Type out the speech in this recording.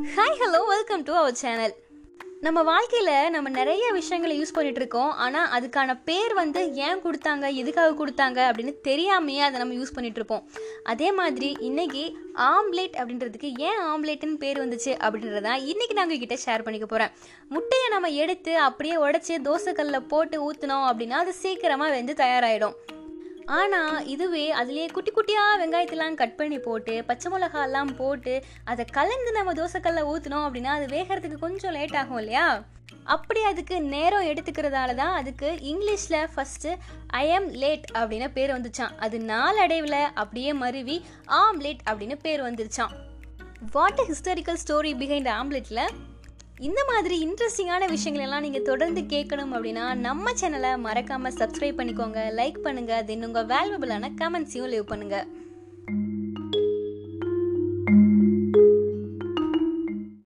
Hi hello welcome to our channel நம்ம வாழ்க்கையில் நம்ம நிறைய விஷயங்களை யூஸ் பண்ணிகிட்ருக்கோம் இருக்கோம் ஆனால் அதுக்கான பேர் வந்து ஏன் கொடுத்தாங்க எதுக்காக கொடுத்தாங்க அப்படின்னு தெரியாமையே அதை நம்ம யூஸ் பண்ணிகிட்ருப்போம் அதே மாதிரி இன்னைக்கு ஆம்லேட் அப்படின்றதுக்கு ஏன் ஆம்லேட்னு பேர் வந்துச்சு அப்படின்றத இன்றைக்கி நான் உங்ககிட்ட ஷேர் பண்ணிக்க போகிறேன் முட்டையை நம்ம எடுத்து அப்படியே உடச்சி தோசைக்கல்லில் போட்டு ஊற்றினோம் அப்படின்னா அது சீக்கிரமாக வெந்து தயாராகிடும் ஆனால் இதுவே அதுலேயே குட்டி குட்டியாக வெங்காயத்தெல்லாம் கட் பண்ணி போட்டு பச்சை மிளகாலாம் போட்டு அதை கலந்து நம்ம தோசைக்கல்ல ஊற்றினோம் அப்படின்னா அது வேகிறதுக்கு கொஞ்சம் லேட் ஆகும் இல்லையா? அப்படி அதுக்கு நேரம் எடுத்துக்கிறதால தான் அதுக்கு இங்கிலீஷில் ஃபஸ்ட்டு ஐ எம் லேட் அப்படின்னு பேர் வந்துச்சான் அது நாளடைவில் அப்படியே மருவி ஆம்லேட் அப்படின்னு பேர் வந்துருச்சான் வாட் ஹிஸ்டாரிக்கல் ஸ்டோரி பிஹைண்ட் ஆம்லெட்டில் இந்த மாதிரி இன்ட்ரெஸ்டிங்கான விஷயங்கள் எல்லாம் நீங்கள் தொடர்ந்து கேட்கணும் அப்படின்னா நம்ம சேனலை மறக்காமல் சப்ஸ்கிரைப் பண்ணிக்கோங்க லைக் பண்ணுங்கள் தென் உங்கள் வேல்யூபிளான கமெண்ட்ஸையும் லீவ் பண்ணுங்கள்